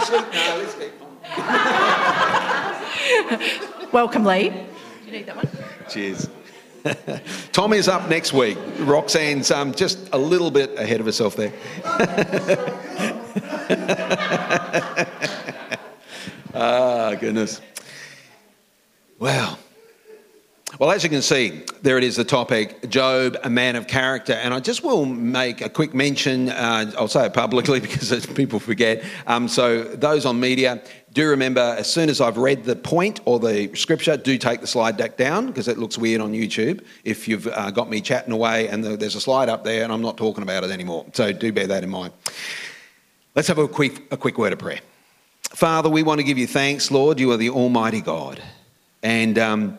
Ashley, no, let's keep on. Welcome, Lee. Do you need that one? Cheers. Tom is up next week. Roxanne's um, just a little bit ahead of herself there. ah, goodness. Wow. Well, as you can see, there it is the topic Job, a man of character. And I just will make a quick mention. Uh, I'll say it publicly because people forget. Um, so, those on media, do remember as soon as I've read the point or the scripture, do take the slide deck down because it looks weird on YouTube if you've uh, got me chatting away and the, there's a slide up there and I'm not talking about it anymore. So, do bear that in mind. Let's have a quick, a quick word of prayer. Father, we want to give you thanks, Lord. You are the Almighty God. And. Um,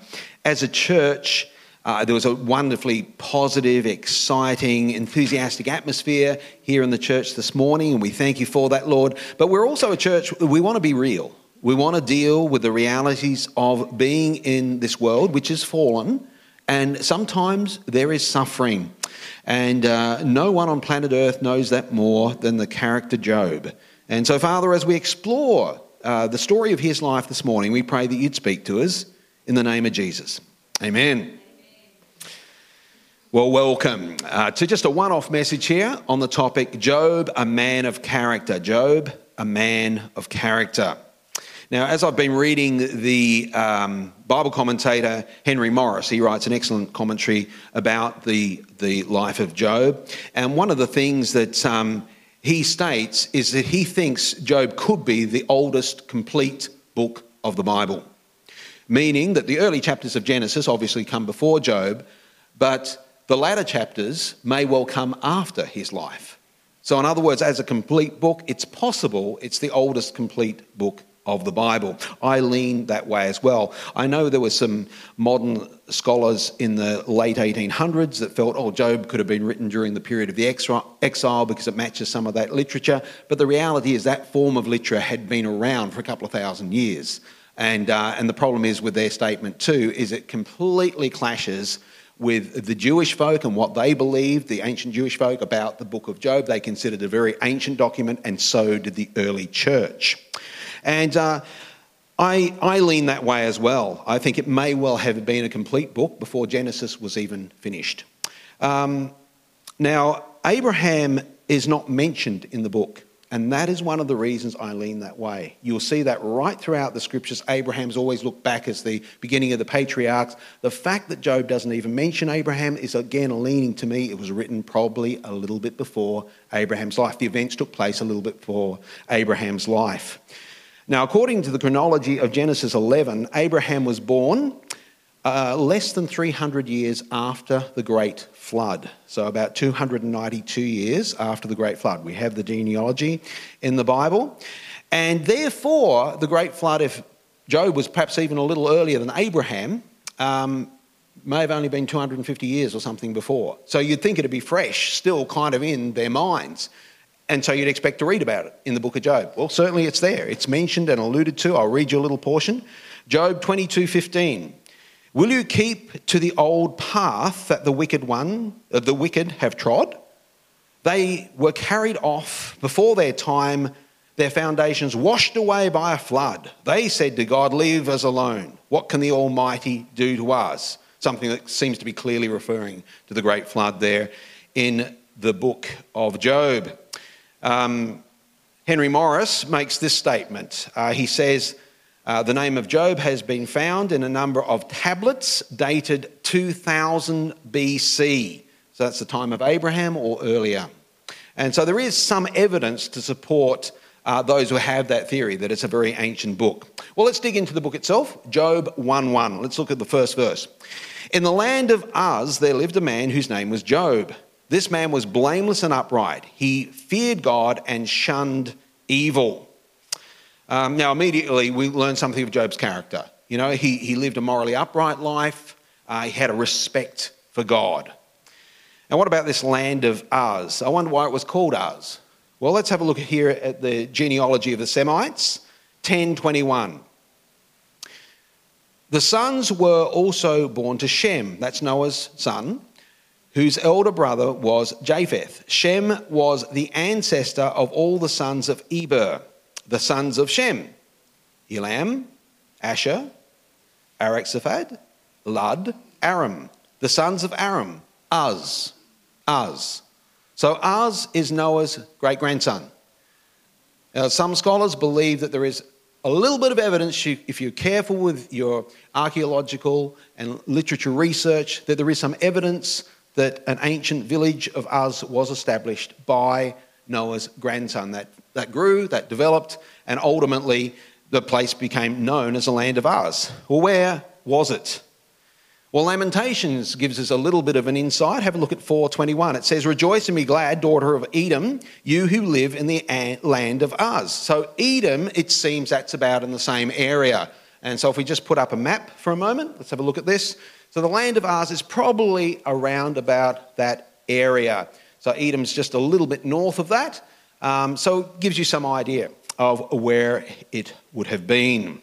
as a church, uh, there was a wonderfully positive, exciting, enthusiastic atmosphere here in the church this morning, and we thank you for that, Lord. But we're also a church, we want to be real. We want to deal with the realities of being in this world, which is fallen, and sometimes there is suffering. And uh, no one on planet Earth knows that more than the character Job. And so, Father, as we explore uh, the story of his life this morning, we pray that you'd speak to us in the name of Jesus. Amen. Well, welcome uh, to just a one off message here on the topic Job, a man of character. Job, a man of character. Now, as I've been reading the um, Bible commentator Henry Morris, he writes an excellent commentary about the, the life of Job. And one of the things that um, he states is that he thinks Job could be the oldest complete book of the Bible meaning that the early chapters of Genesis obviously come before Job, but the latter chapters may well come after his life. So, in other words, as a complete book, it's possible it's the oldest complete book of the Bible. I lean that way as well. I know there were some modern scholars in the late 1800s that felt, oh, Job could have been written during the period of the exile because it matches some of that literature. But the reality is that form of literature had been around for a couple of thousand years. And, uh, and the problem is with their statement too, is it completely clashes with the Jewish folk and what they believed, the ancient Jewish folk, about the book of Job. They considered a very ancient document, and so did the early church. And uh, I, I lean that way as well. I think it may well have been a complete book before Genesis was even finished. Um, now, Abraham is not mentioned in the book. And that is one of the reasons I lean that way. You'll see that right throughout the scriptures. Abraham's always looked back as the beginning of the patriarchs. The fact that Job doesn't even mention Abraham is again a leaning to me. It was written probably a little bit before Abraham's life. The events took place a little bit before Abraham's life. Now, according to the chronology of Genesis 11, Abraham was born uh, less than 300 years after the great flood. So, about 292 years after the Great Flood. We have the genealogy in the Bible. And therefore, the Great Flood, if Job was perhaps even a little earlier than Abraham, um, may have only been 250 years or something before. So, you'd think it'd be fresh, still kind of in their minds. And so you'd expect to read about it in the book of Job. Well, certainly it's there. It's mentioned and alluded to. I'll read you a little portion. Job 22:15. Will you keep to the old path that the wicked one, uh, the wicked have trod? They were carried off before their time, their foundations washed away by a flood. They said to God, Leave us alone. What can the Almighty do to us? Something that seems to be clearly referring to the great flood there in the book of Job. Um, Henry Morris makes this statement. Uh, he says, uh, the name of Job has been found in a number of tablets dated 2000 BC. So that's the time of Abraham or earlier. And so there is some evidence to support uh, those who have that theory that it's a very ancient book. Well, let's dig into the book itself Job 1 1. Let's look at the first verse. In the land of Uz, there lived a man whose name was Job. This man was blameless and upright. He feared God and shunned evil. Um, now, immediately we learn something of Job's character. You know, he, he lived a morally upright life, uh, he had a respect for God. And what about this land of Uz? I wonder why it was called Uz. Well, let's have a look here at the genealogy of the Semites, 1021. The sons were also born to Shem, that's Noah's son, whose elder brother was Japheth. Shem was the ancestor of all the sons of Eber. The sons of Shem Elam, Ashur, Araxaphad, Lud, Aram. The sons of Aram, Uz. Uz. So Uz is Noah's great grandson. Now, some scholars believe that there is a little bit of evidence, if you're careful with your archaeological and literature research, that there is some evidence that an ancient village of Uz was established by Noah's grandson. That, that grew, that developed, and ultimately the place became known as the land of Uz. Well, where was it? Well, Lamentations gives us a little bit of an insight. Have a look at 421. It says, Rejoice and be glad, daughter of Edom, you who live in the land of Uz. So, Edom, it seems that's about in the same area. And so, if we just put up a map for a moment, let's have a look at this. So, the land of Uz is probably around about that area. So, Edom's just a little bit north of that. Um, so, it gives you some idea of where it would have been.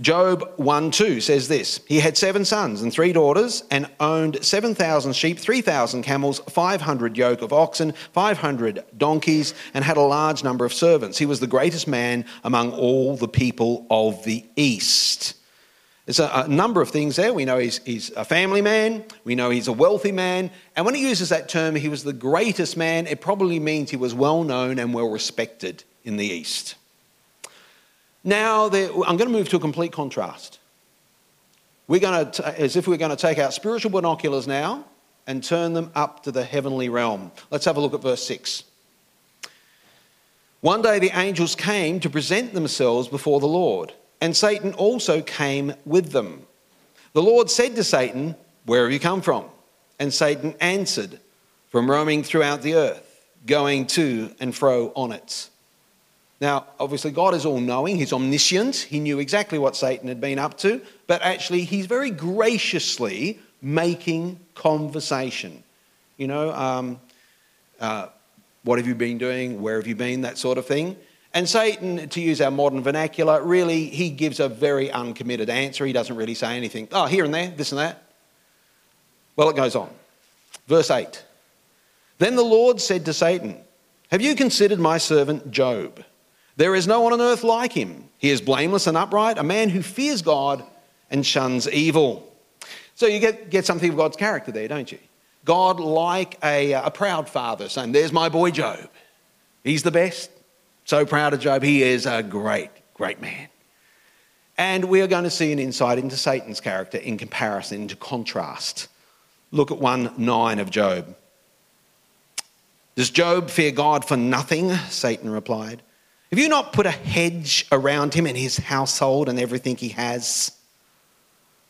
Job 1 2 says this He had seven sons and three daughters, and owned 7,000 sheep, 3,000 camels, 500 yoke of oxen, 500 donkeys, and had a large number of servants. He was the greatest man among all the people of the East. There's a, a, number of things there. We know he's, he's a family man, we know he's a wealthy man, and when he uses that term, he was the greatest man, it probably means he was well known and well respected in the East. Now, I'm going to move to a complete contrast. We're going to, as if we're going to take our spiritual binoculars now and turn them up to the heavenly realm. Let's have a look at verse 6. One day the angels came to present themselves before the Lord, and Satan also came with them. The Lord said to Satan, Where have you come from? And Satan answered, From roaming throughout the earth, going to and fro on it. Now, obviously, God is all knowing, He's omniscient. He knew exactly what Satan had been up to, but actually, He's very graciously making conversation. You know, um, uh, what have you been doing? Where have you been? That sort of thing. And Satan, to use our modern vernacular, really, he gives a very uncommitted answer. He doesn't really say anything. Oh, here and there, this and that. Well, it goes on. Verse 8 Then the Lord said to Satan, Have you considered my servant Job? There is no one on earth like him. He is blameless and upright, a man who fears God and shuns evil. So you get, get something of God's character there, don't you? God, like a, a proud father, saying, There's my boy Job. He's the best. So proud of Job. He is a great, great man. And we are going to see an insight into Satan's character in comparison, into contrast. Look at 1 9 of Job. Does Job fear God for nothing? Satan replied. Have you not put a hedge around him and his household and everything he has?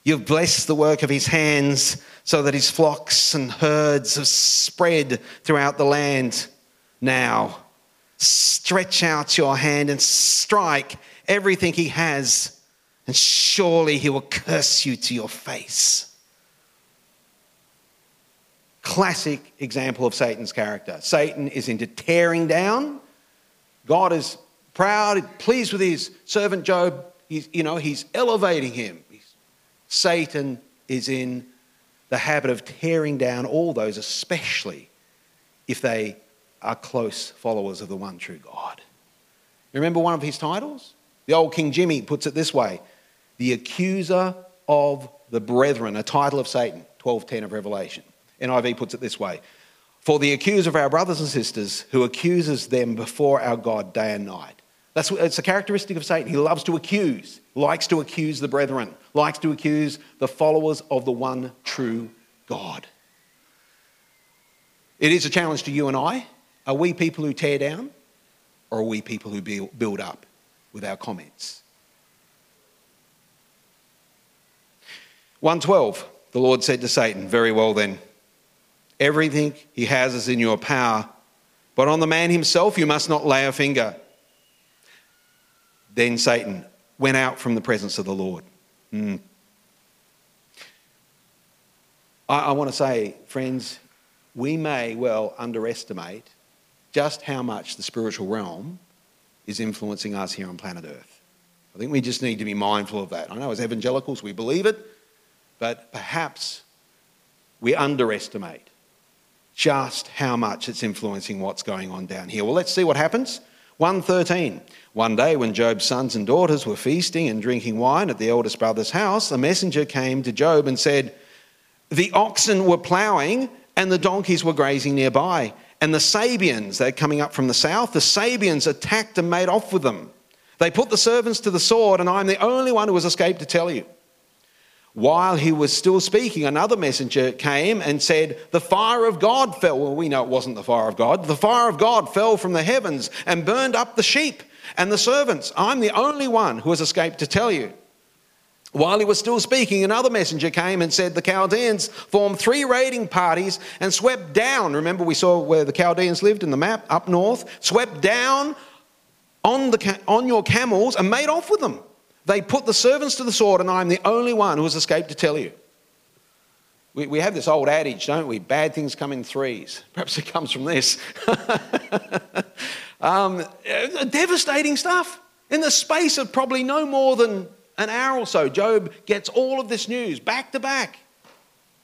You've blessed the work of his hands so that his flocks and herds have spread throughout the land. Now, stretch out your hand and strike everything he has, and surely he will curse you to your face. Classic example of Satan's character. Satan is into tearing down. God is proud, pleased with his servant Job. He's, you know, he's elevating him. Satan is in the habit of tearing down all those, especially if they are close followers of the one true God. You Remember one of his titles? The old King Jimmy puts it this way The accuser of the brethren, a title of Satan, 1210 of Revelation. NIV puts it this way For the accuser of our brothers and sisters who accuses them before our God day and night. That's it's a characteristic of Satan. He loves to accuse, likes to accuse the brethren, likes to accuse the followers of the one true God. It is a challenge to you and I. Are we people who tear down or are we people who build up with our comments? 112, the Lord said to Satan, Very well then, everything he has is in your power, but on the man himself you must not lay a finger. Then Satan went out from the presence of the Lord. Mm. I, I want to say, friends, we may well underestimate just how much the spiritual realm is influencing us here on planet Earth. I think we just need to be mindful of that. I know as evangelicals we believe it, but perhaps we underestimate just how much it's influencing what's going on down here. Well, let's see what happens. 113. One day when Job's sons and daughters were feasting and drinking wine at the eldest brother's house, a messenger came to Job and said, The oxen were ploughing and the donkeys were grazing nearby. And the Sabeans, they're coming up from the south, the Sabeans attacked and made off with them. They put the servants to the sword, and I'm the only one who has escaped to tell you. While he was still speaking, another messenger came and said, The fire of God fell. Well, we know it wasn't the fire of God. The fire of God fell from the heavens and burned up the sheep and the servants. I'm the only one who has escaped to tell you. While he was still speaking, another messenger came and said, The Chaldeans formed three raiding parties and swept down. Remember, we saw where the Chaldeans lived in the map up north, swept down on, the, on your camels and made off with them. They put the servants to the sword, and I'm the only one who has escaped to tell you. We, we have this old adage, don't we? Bad things come in threes. Perhaps it comes from this. um, devastating stuff. In the space of probably no more than an hour or so, Job gets all of this news back to back.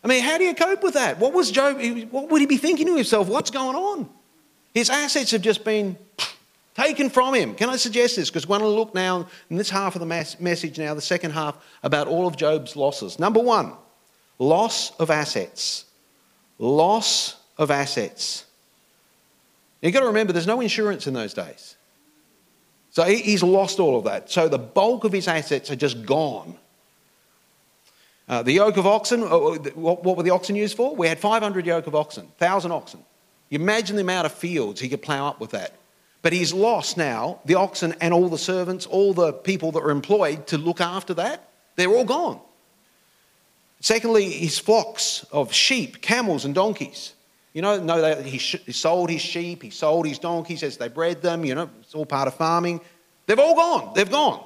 I mean, how do you cope with that? What was Job, what would he be thinking to himself? What's going on? His assets have just been taken from him. Can I suggest this? Because we're going to look now in this half of the message now, the second half, about all of Job's losses. Number one, loss of assets. Loss of assets. You've got to remember, there's no insurance in those days. So he's lost all of that. So the bulk of his assets are just gone. Uh, the yoke of oxen, uh, uh, what, were the oxen used for? We had 500 yoke of oxen, 1,000 oxen. You imagine the amount of fields he could plough up with that. But he's lost now the oxen and all the servants, all the people that were employed to look after that. They're all gone. Secondly, his flocks of sheep, camels, and donkeys. You know, no, that he, sh- he sold his sheep, he sold his donkeys as they bred them. You know, it's all part of farming. They've all gone. They've gone.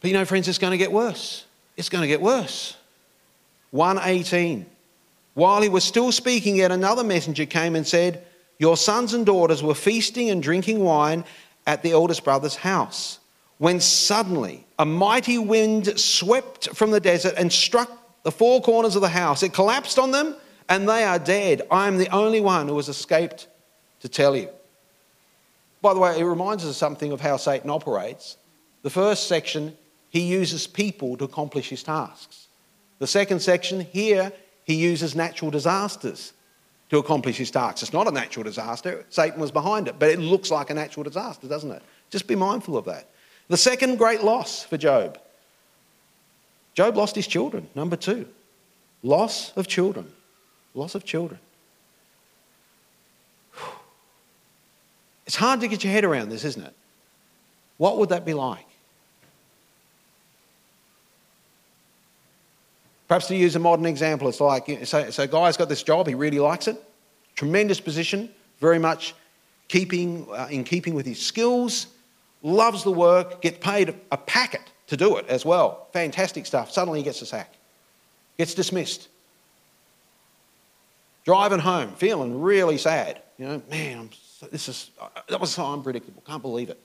But you know, friends, it's going to get worse. It's going to get worse. 118. While he was still speaking, yet another messenger came and said, your sons and daughters were feasting and drinking wine at the eldest brother's house, when suddenly a mighty wind swept from the desert and struck the four corners of the house. It collapsed on them, and they are dead. I am the only one who has escaped to tell you. By the way, it reminds us of something of how Satan operates. The first section, he uses people to accomplish his tasks. The second section, here, he uses natural disasters to accomplish his tasks. It's not a natural disaster. Satan was behind it, but it looks like a natural disaster, doesn't it? Just be mindful of that. The second great loss for Job Job lost his children, number two. Loss of children. Loss of children. It's hard to get your head around this, isn't it? What would that be like? Perhaps to use a modern example, it's like so, so guy's got this job, he really likes it, tremendous position, very much keeping uh, in keeping with his skills, loves the work, gets paid a packet to do it as well. Fantastic stuff. Suddenly he gets a sack, gets dismissed. Driving home, feeling really sad. You know, man, so, this is uh, that was so unpredictable. Can't believe it.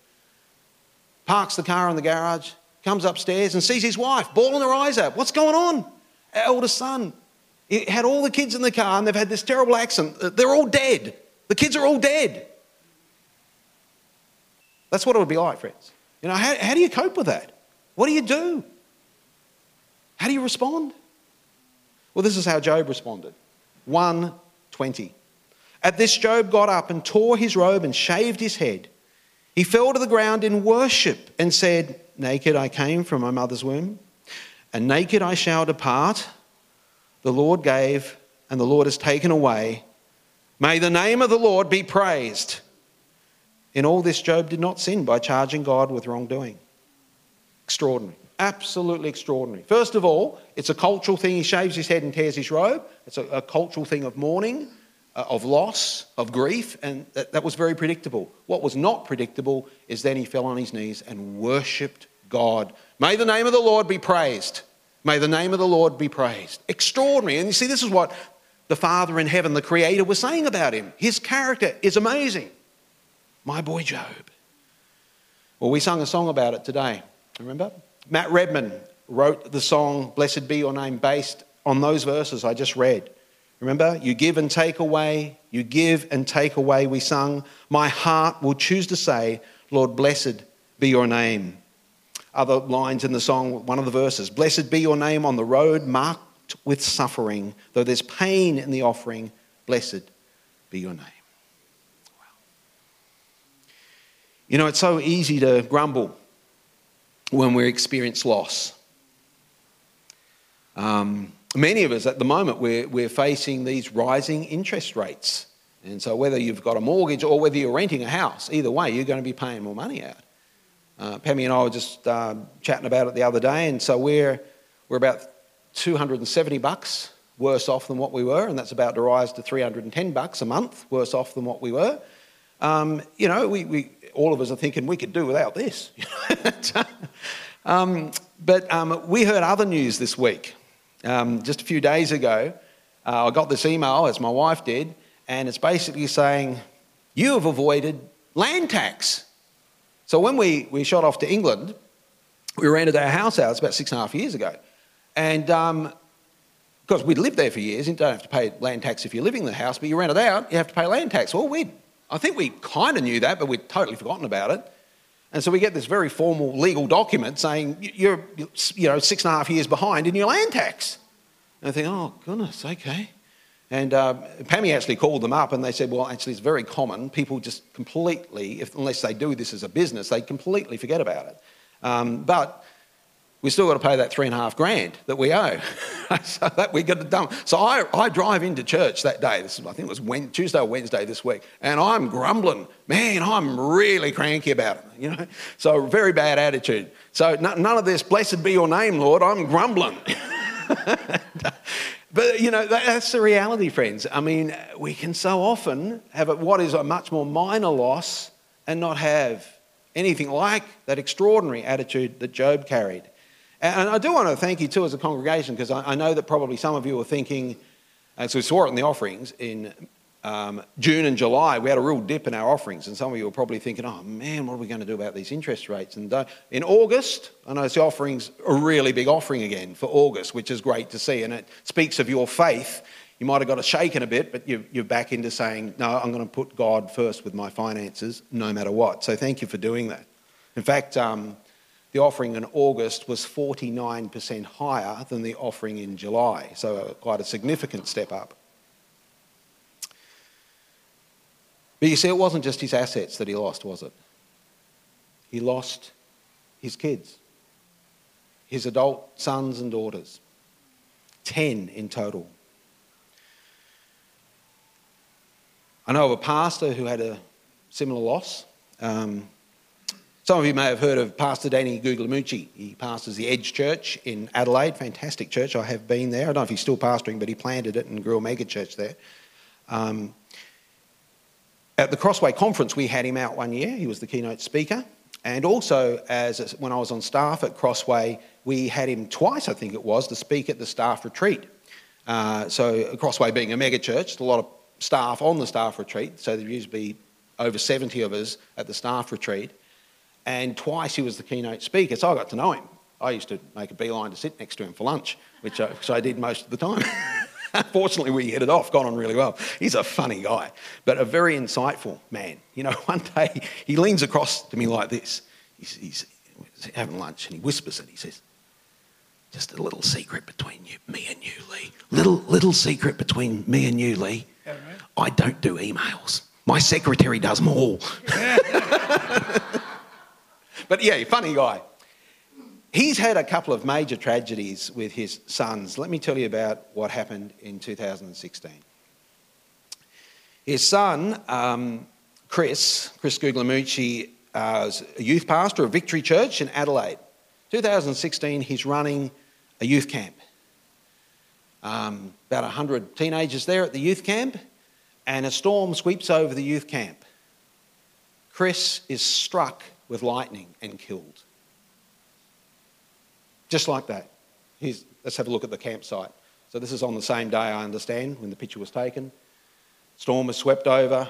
Parks the car in the garage, comes upstairs and sees his wife bawling her eyes out. What's going on? Our eldest son. He had all the kids in the car and they've had this terrible accident. They're all dead. The kids are all dead. That's what it would be like, friends. You know, how, how do you cope with that? What do you do? How do you respond? Well, this is how Job responded. 120. At this, Job got up and tore his robe and shaved his head. He fell to the ground in worship and said, Naked I came from my mother's womb, and naked I shall depart. The Lord gave, and the Lord has taken away. May the name of the Lord be praised. In all this, Job did not sin by charging God with wrongdoing. Extraordinary. Absolutely extraordinary. First of all, it's a cultural thing. He shaves his head and tears his robe. It's a, a cultural thing of mourning, uh, of loss, of grief, and that, that was very predictable. What was not predictable is then he fell on his knees and worshipped God. May the name of the Lord be praised. May the name of the Lord be praised. Extraordinary. And you see, this is what the Father in heaven, the Creator, was saying about him. His character is amazing. My boy Job. Well, we sung a song about it today. Remember? Matt Redman wrote the song Blessed Be Your Name based on those verses I just read. Remember, you give and take away, you give and take away, we sung. My heart will choose to say, Lord, blessed be your name. Other lines in the song, one of the verses Blessed be your name on the road marked with suffering. Though there's pain in the offering, blessed be your name. Wow. You know, it's so easy to grumble when we experience loss. Um, many of us at the moment, we're, we're facing these rising interest rates. And so, whether you've got a mortgage or whether you're renting a house, either way, you're going to be paying more money out. Uh, Pammy and I were just uh, chatting about it the other day, and so we're, we're about 270 bucks worse off than what we were, and that's about to rise to 310 bucks a month worse off than what we were. Um, you know, we, we, all of us are thinking we could do without this. um, but um, we heard other news this week. Um, just a few days ago, uh, I got this email, as my wife did, and it's basically saying, You have avoided land tax. So when we, we shot off to England, we rented our house out, it's about six and a half years ago. And um, because we'd lived there for years, you don't have to pay land tax if you're living in the house, but you rent it out, you have to pay land tax. Well, we I think we kind of knew that, but we'd totally forgotten about it. And so we get this very formal legal document saying you're, you know, six and a half years behind in your land tax. And I think, oh, goodness, okay. And uh, Pammy actually called them up and they said, well, actually, it's very common. People just completely, if, unless they do this as a business, they completely forget about it. Um, but we still got to pay that three and a half grand that we owe. so that we got to dump. So I, I drive into church that day. This is, I think it was Tuesday or Wednesday this week, and I'm grumbling. Man, I'm really cranky about it. You know, so very bad attitude. So none of this. Blessed be your name, Lord. I'm grumbling. but you know that's the reality, friends. I mean, we can so often have what is a much more minor loss and not have anything like that extraordinary attitude that Job carried. And I do want to thank you too as a congregation because I, know that probably some of you are thinking, as we saw it in the offerings in um, June and July, we had a real dip in our offerings, and some of you are probably thinking, "Oh man, what are we going to do about these interest rates?" And uh, in August, I know the offerings a really big offering again for August, which is great to see, and it speaks of your faith. You might have got a shaken a bit, but you, are back into saying, "No, I'm going to put God first with my finances, no matter what." So thank you for doing that. In fact, um, the offering in August was 49% higher than the offering in July, so quite a significant step up. But you see, it wasn't just his assets that he lost, was it? He lost his kids, his adult sons and daughters, 10 in total. I know of a pastor who had a similar loss. Um, some of you may have heard of Pastor Danny Guglielmucci. He pastors the Edge Church in Adelaide. Fantastic church. I have been there. I don't know if he's still pastoring, but he planted it and grew a mega church there. Um, at the Crossway Conference, we had him out one year. He was the keynote speaker. And also, as when I was on staff at Crossway, we had him twice, I think it was, to speak at the staff retreat. Uh, so, Crossway being a mega church, a lot of staff on the staff retreat. So, there used to be over 70 of us at the staff retreat and twice he was the keynote speaker, so I got to know him. I used to make a beeline to sit next to him for lunch, which I, which I did most of the time. Fortunately, we hit it off, got on really well. He's a funny guy, but a very insightful man. You know, one day he leans across to me like this. He's, he's having lunch and he whispers it. He says, just a little secret between you, me and you, Lee. Little, little secret between me and you, Lee. Yeah, right. I don't do emails. My secretary does them all. But yeah, funny guy. He's had a couple of major tragedies with his sons. Let me tell you about what happened in 2016. His son, um, Chris, Chris Guglielmucci, uh, was a youth pastor of Victory Church in Adelaide. 2016, he's running a youth camp. Um, about 100 teenagers there at the youth camp, and a storm sweeps over the youth camp. Chris is struck with lightning and killed. Just like that. Here's, let's have a look at the campsite. So, this is on the same day, I understand, when the picture was taken. Storm was swept over.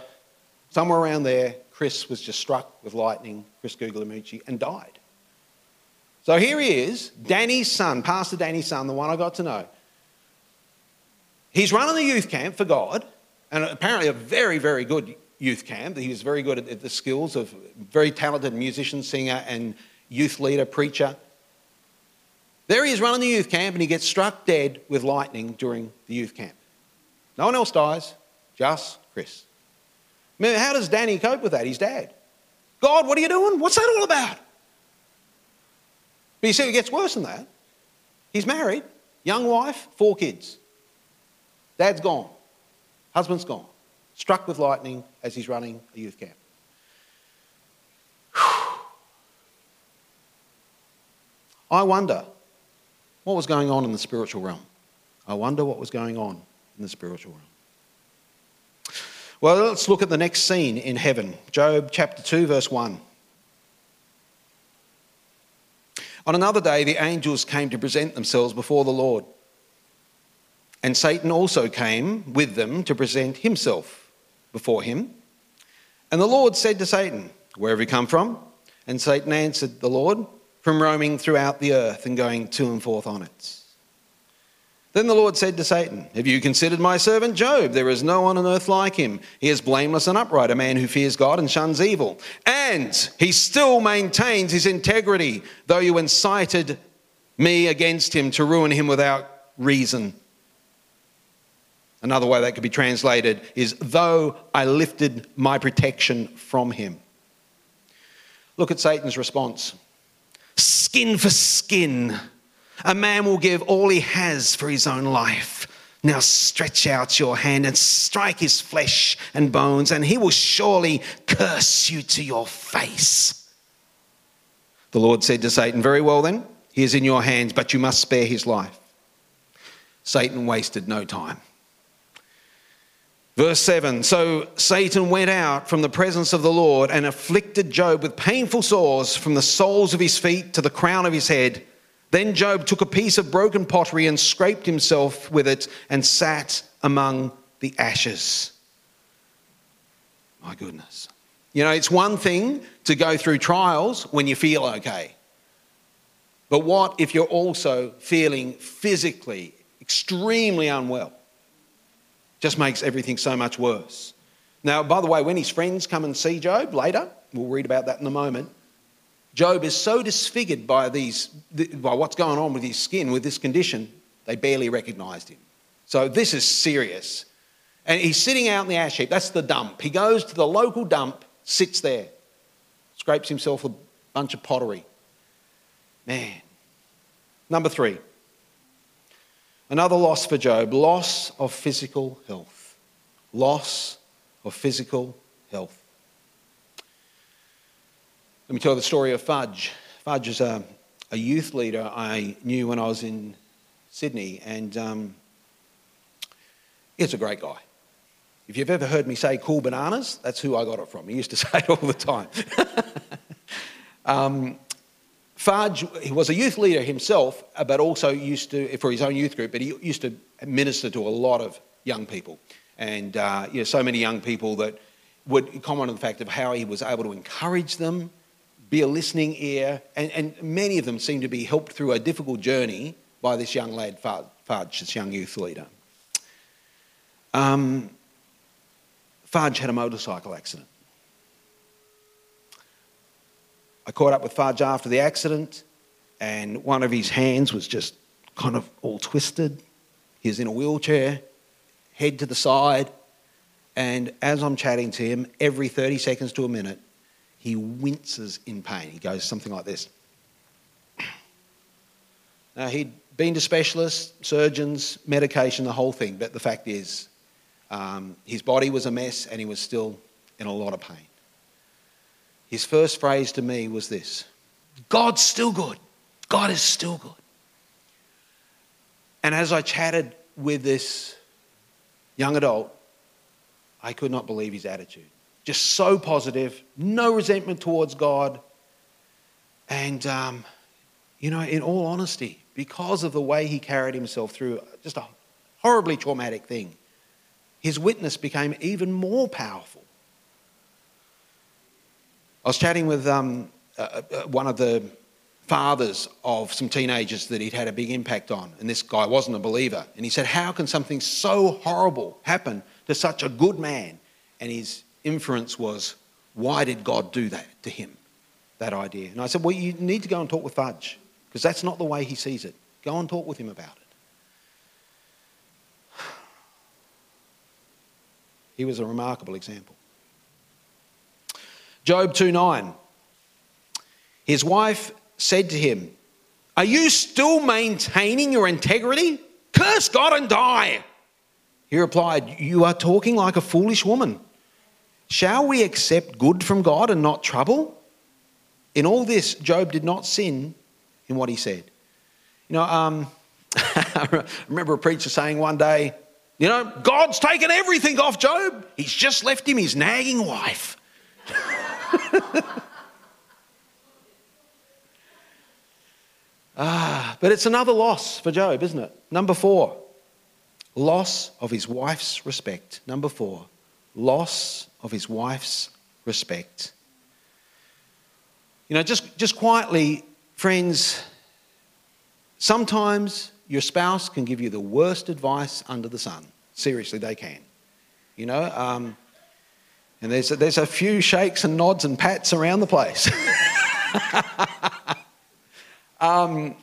Somewhere around there, Chris was just struck with lightning, Chris Guglielmucci, and died. So here he is, Danny's son, Pastor Danny's son, the one I got to know. he's running the youth camp for God, and apparently a very, very good youth camp. He was very good at the skills of very talented musician, singer, and youth leader, preacher. There he is running the youth camp, and he gets struck dead with lightning during the youth camp. No one else dies, just Chris. I mean, how does Danny cope with that? He's dad. God, what are you doing? What's that all about? But you see, it gets worse than that. He's married, young wife, four kids. Dad's gone, husband's gone, struck with lightning as he's running a youth camp. I wonder what was going on in the spiritual realm. I wonder what was going on in the spiritual realm. Well, let's look at the next scene in heaven Job chapter 2, verse 1. On another day, the angels came to present themselves before the Lord. And Satan also came with them to present himself before him. And the Lord said to Satan, Where have you come from? And Satan answered the Lord, From roaming throughout the earth and going to and forth on it. Then the Lord said to Satan, Have you considered my servant Job? There is no one on earth like him. He is blameless and upright, a man who fears God and shuns evil. And he still maintains his integrity, though you incited me against him to ruin him without reason. Another way that could be translated is, Though I lifted my protection from him. Look at Satan's response skin for skin a man will give all he has for his own life. Now stretch out your hand and strike his flesh and bones, and he will surely curse you to your face. The Lord said to Satan, Very well then, he is in your hands, but you must spare his life. Satan wasted no time. Verse 7 So Satan went out from the presence of the Lord and afflicted Job with painful sores from the soles of his feet to the crown of his head. Then Job took a piece of broken pottery and scraped himself with it and sat among the ashes. My goodness. You know, it's one thing to go through trials when you feel okay. But what if you're also feeling physically extremely unwell? Just makes everything so much worse. Now, by the way, when his friends come and see Job later, we'll read about that in a moment, Job is so disfigured by, these, by what's going on with his skin, with this condition, they barely recognized him. So this is serious. And he's sitting out in the ash heap. That's the dump. He goes to the local dump, sits there, scrapes himself a bunch of pottery. Man. Number three. Another loss for Job loss of physical health. Loss of physical health. Let me tell the story of Fudge. Fudge is a, a youth leader I knew when I was in Sydney, and um, he's a great guy. If you've ever heard me say cool bananas, that's who I got it from. He used to say it all the time. um, Fudge, he was a youth leader himself, but also used to, for his own youth group, but he used to minister to a lot of young people. And, uh, you know, so many young people that would comment on the fact of how he was able to encourage them, be a listening ear, and, and many of them seem to be helped through a difficult journey by this young lad, Fudge, this young youth leader. Um, Fudge had a motorcycle accident. I caught up with Fudge after the accident, and one of his hands was just kind of all twisted. He was in a wheelchair, head to the side, and as I'm chatting to him, every 30 seconds to a minute, he winces in pain. He goes something like this. Now, he'd been to specialists, surgeons, medication, the whole thing, but the fact is, um, his body was a mess and he was still in a lot of pain. His first phrase to me was this God's still good. God is still good. And as I chatted with this young adult, I could not believe his attitude just so positive, no resentment towards God. And, um, you know, in all honesty, because of the way he carried himself through just a horribly traumatic thing, his witness became even more powerful. I was chatting with um, uh, uh, one of the fathers of some teenagers that he'd had a big impact on, and this guy wasn't a believer. And he said, How can something so horrible happen to such a good man? And his inference was, Why did God do that to him? That idea. And I said, Well, you need to go and talk with Fudge, because that's not the way he sees it. Go and talk with him about it. He was a remarkable example. Job 2 9. His wife said to him, Are you still maintaining your integrity? Curse God and die. He replied, You are talking like a foolish woman. Shall we accept good from God and not trouble? In all this, Job did not sin in what he said. You know, um, I remember a preacher saying one day, You know, God's taken everything off Job. He's just left him his nagging wife. ah, but it's another loss for Job, isn't it? Number four, loss of his wife's respect. Number four, loss of his wife's respect. You know, just, just quietly, friends, sometimes your spouse can give you the worst advice under the sun. Seriously, they can. You know, um, and there's a, there's a few shakes and nods and pats around the place. um,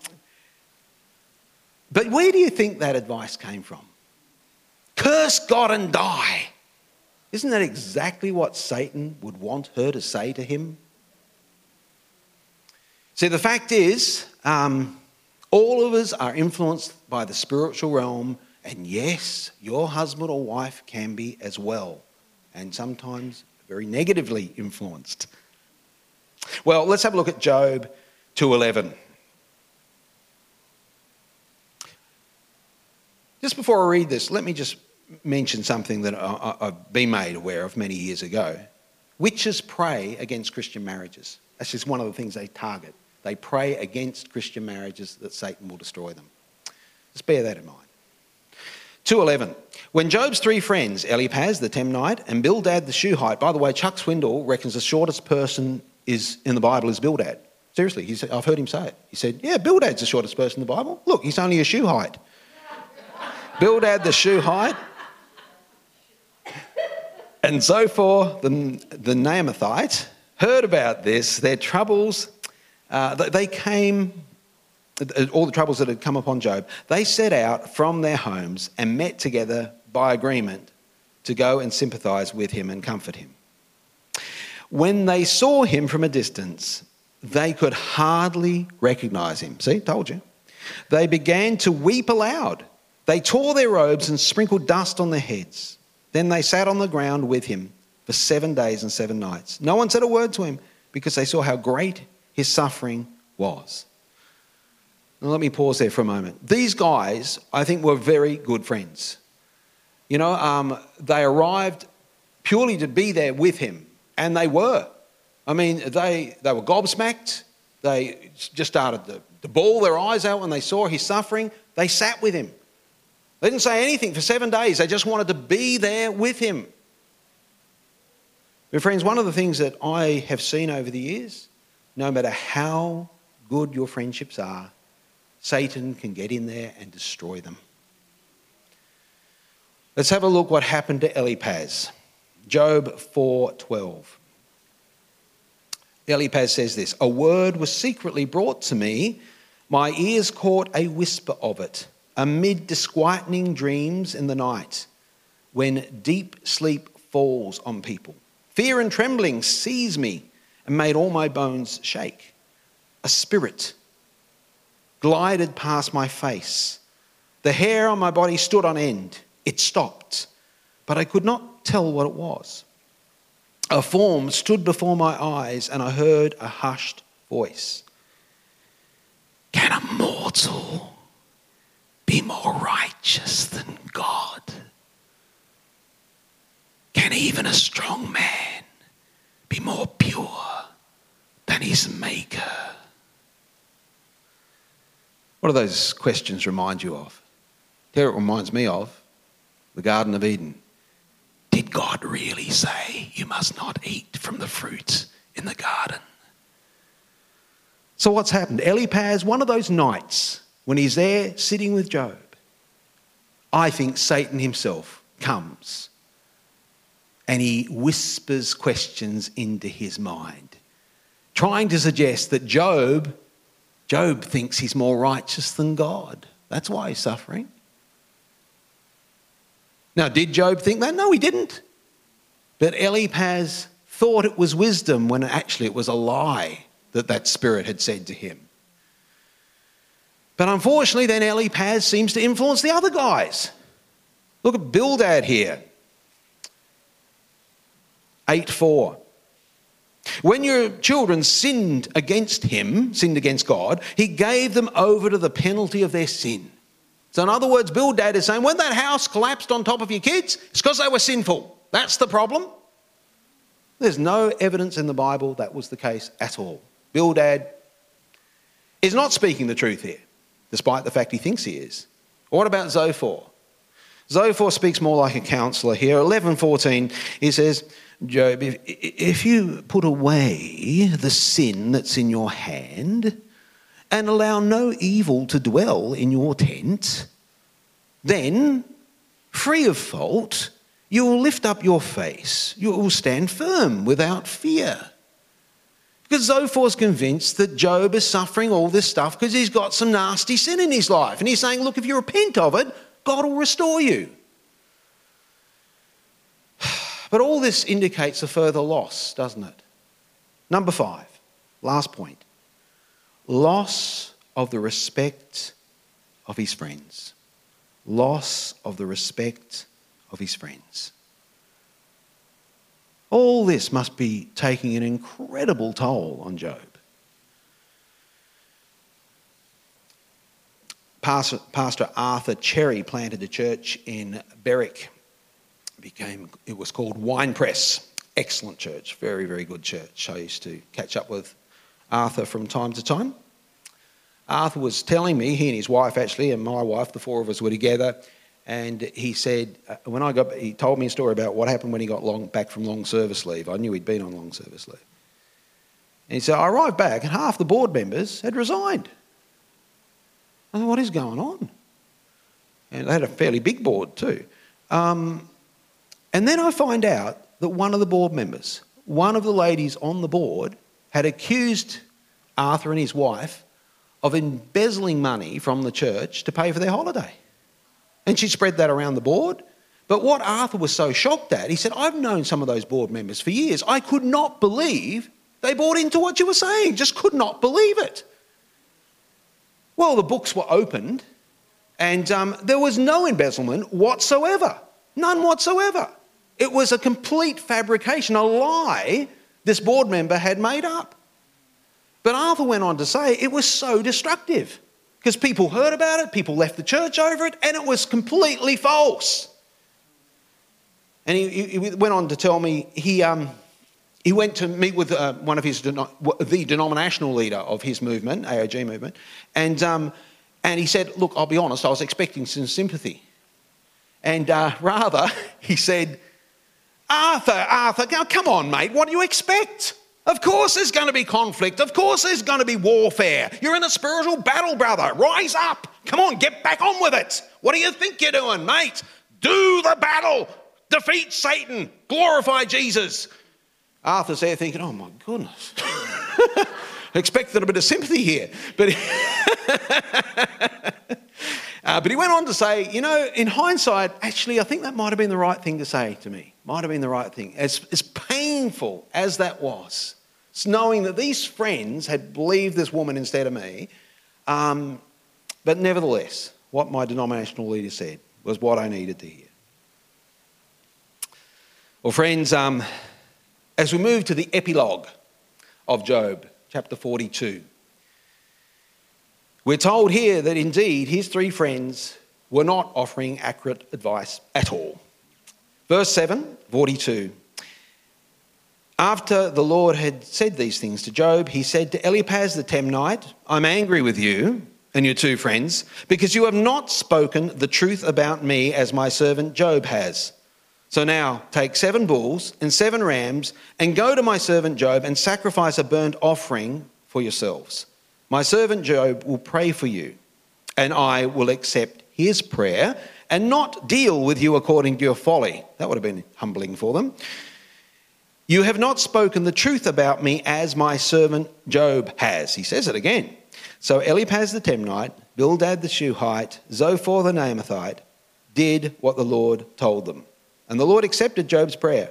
but where do you think that advice came from? Curse God and die. Isn't that exactly what Satan would want her to say to him? See, the fact is, um, all of us are influenced by the spiritual realm, and yes, your husband or wife can be as well and sometimes very negatively influenced. Well, let's have a look at Job 2:11. Just before I read this, let me just mention something that I've been made aware of many years ago. Witches pray against Christian marriages. That's just one of the things they target. They pray against Christian marriages that Satan will destroy them. Just bear that in mind. 211. When Job's three friends, Eliphaz the Temanite and Bildad the Shuhite, by the way, Chuck Swindoll reckons the shortest person is in the Bible is Bildad. Seriously, he said, I've heard him say it. He said, Yeah, Bildad's the shortest person in the Bible. Look, he's only a shoe height. Bildad the Shuhite. And Zophar the, the Naamathite heard about this, their troubles, uh, they came Uh, all the troubles that had come upon Job, they set out from their homes and met together by agreement to go and sympathize with him and comfort him. When they saw him from a distance, they could hardly recognize him. See, told you. They began to weep aloud. They tore their robes and sprinkled dust on their heads. Then they sat on the ground with him for seven days and seven nights. No one said a word to him because they saw how great his suffering was. Now, let me pause there for a moment. These guys, I think, were very good friends. You know, um, they arrived purely to be there with him, and they were. I mean, they, they were gobsmacked. They just started to, to bawl their eyes out when they saw his suffering. They sat with him. They didn't say anything for seven days. They just wanted to be there with him. But, friends, one of the things that I have seen over the years, no matter how good your friendships are, Satan can get in there and destroy them. Let's have a look what happened to Eliphaz. Job 4:12. Eliphaz says this, "A word was secretly brought to me, my ears caught a whisper of it, amid disquieting dreams in the night, when deep sleep falls on people. Fear and trembling seized me and made all my bones shake. A spirit glided past my face. The hair on my body stood on end. It stopped, but I could not tell what it was. A form stood before my eyes, and I heard a hushed voice Can a mortal be more righteous than God? Can even a strong man be more pure than his maker? What do those questions remind you of? Here it reminds me of the Garden of Eden. Did God really say you must not eat from the fruit in the garden? So, what's happened? Eliphaz, one of those nights when he's there sitting with Job, I think Satan himself comes and he whispers questions into his mind, trying to suggest that Job, Job thinks he's more righteous than God. That's why he's suffering. Now, did Job think that? No, he didn't. But Eliphaz thought it was wisdom when actually it was a lie that that spirit had said to him. But unfortunately, then Eliphaz seems to influence the other guys. Look at Bildad here. 8 4. When your children sinned against him, sinned against God, he gave them over to the penalty of their sin. So, in other words, Bildad is saying when that house collapsed on top of your kids, it's because they were sinful. That's the problem. There's no evidence in the Bible that was the case at all. Bildad is not speaking the truth here, despite the fact he thinks he is. What about Zophar? Zophar speaks more like a counselor here. 11:14, he says, Job, if, if you put away the sin that's in your hand and allow no evil to dwell in your tent, then, free of fault, you will lift up your face. You will stand firm without fear. Because Zophar's convinced that Job is suffering all this stuff because he's got some nasty sin in his life. And he's saying, look, if you repent of it, God will restore you. But all this indicates a further loss, doesn't it? Number five, last point loss of the respect of his friends. Loss of the respect of his friends. All this must be taking an incredible toll on Job. Pastor, Arthur Cherry planted a church in Berwick became, it was called Wine Press. Excellent church, very, very good church. I used to catch up with Arthur from time to time. Arthur was telling me, he and his wife actually, and my wife, the four of us were together, and he said, uh, when I got, he told me a story about what happened when he got long, back from long service leave. I knew he'd been on long service leave. And he said, I arrived back and half the board members had resigned. I thought, what is going on? And they had a fairly big board too. Um, and then I find out that one of the board members, one of the ladies on the board, had accused Arthur and his wife of embezzling money from the church to pay for their holiday. And she spread that around the board. But what Arthur was so shocked at, he said, I've known some of those board members for years. I could not believe they bought into what you were saying, just could not believe it. Well, the books were opened and um, there was no embezzlement whatsoever. None whatsoever. It was a complete fabrication, a lie this board member had made up. But Arthur went on to say it was so destructive because people heard about it, people left the church over it, and it was completely false. And he, he went on to tell me he, um, he went to meet with uh, one of his, the denominational leader of his movement, AOG movement, and, um, and he said, Look, I'll be honest, I was expecting some sympathy. And uh, rather, he said, Arthur, Arthur, come on, mate, what do you expect? Of course there's going to be conflict. Of course there's going to be warfare. You're in a spiritual battle, brother. Rise up. Come on, get back on with it. What do you think you're doing, mate? Do the battle. Defeat Satan. Glorify Jesus. Arthur's there thinking, oh my goodness. Expected a bit of sympathy here. But Uh, but he went on to say, you know, in hindsight, actually, I think that might have been the right thing to say to me. Might have been the right thing. As, as painful as that was, it's knowing that these friends had believed this woman instead of me. Um, but nevertheless, what my denominational leader said was what I needed to hear. Well, friends, um, as we move to the epilogue of Job, chapter 42, we're told here that indeed his three friends were not offering accurate advice at all. Verse 7, 42. After the Lord had said these things to Job, he said to Eliphaz the Temanite, I'm angry with you and your two friends because you have not spoken the truth about me as my servant Job has. So now take seven bulls and seven rams and go to my servant Job and sacrifice a burnt offering for yourselves. My servant Job will pray for you, and I will accept his prayer and not deal with you according to your folly. That would have been humbling for them. You have not spoken the truth about me as my servant Job has. He says it again. So Eliphaz the Temanite, Bildad the Shuhite, Zophar the Naamathite did what the Lord told them. And the Lord accepted Job's prayer.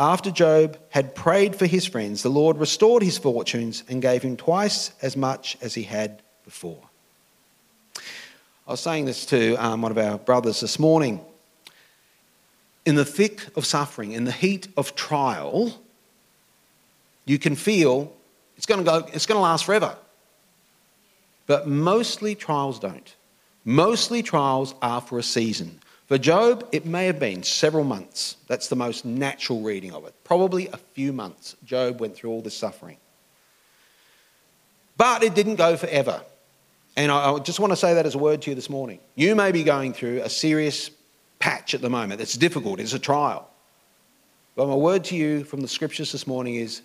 After Job had prayed for his friends, the Lord restored his fortunes and gave him twice as much as he had before. I was saying this to um, one of our brothers this morning. In the thick of suffering, in the heat of trial, you can feel it's going to go, it's going to last forever. But mostly trials don't. Mostly trials are for a season. For Job, it may have been several months. That's the most natural reading of it. Probably a few months. Job went through all this suffering. But it didn't go forever. And I just want to say that as a word to you this morning. You may be going through a serious patch at the moment. It's difficult, it's a trial. But my word to you from the scriptures this morning is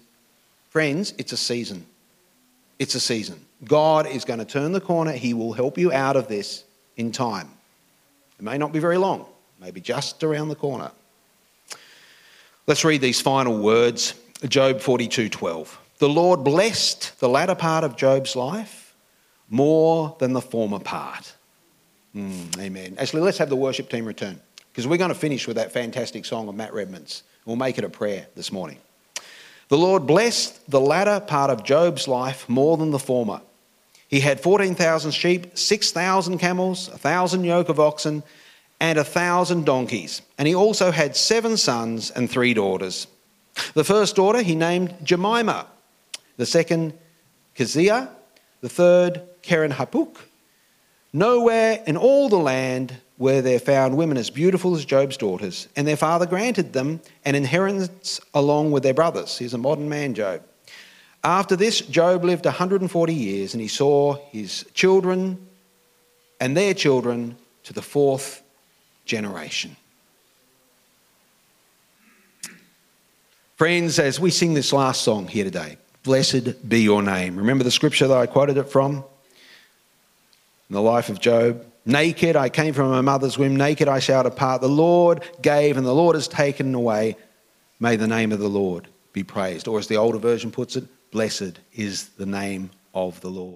friends, it's a season. It's a season. God is going to turn the corner. He will help you out of this in time. It may not be very long, maybe just around the corner. Let's read these final words. Job 42:12. The Lord blessed the latter part of Job's life more than the former part. Mm, amen. Actually, let's have the worship team return because we're going to finish with that fantastic song of Matt Redman's. We'll make it a prayer this morning. The Lord blessed the latter part of Job's life more than the former. He had 14,000 sheep, 6,000 camels, 1,000 yoke of oxen, and 1,000 donkeys. And he also had seven sons and three daughters. The first daughter he named Jemima, the second Keziah, the third Keren Happuch. Nowhere in all the land were there found women as beautiful as Job's daughters, and their father granted them an inheritance along with their brothers. He's a modern man, Job. After this, Job lived 140 years, and he saw his children and their children to the fourth generation. Friends, as we sing this last song here today, blessed be your name. Remember the scripture that I quoted it from? In the life of Job. Naked I came from my mother's womb, naked I shall depart. The Lord gave, and the Lord has taken away. May the name of the Lord be praised. Or as the older version puts it, blessed is the name of the Lord.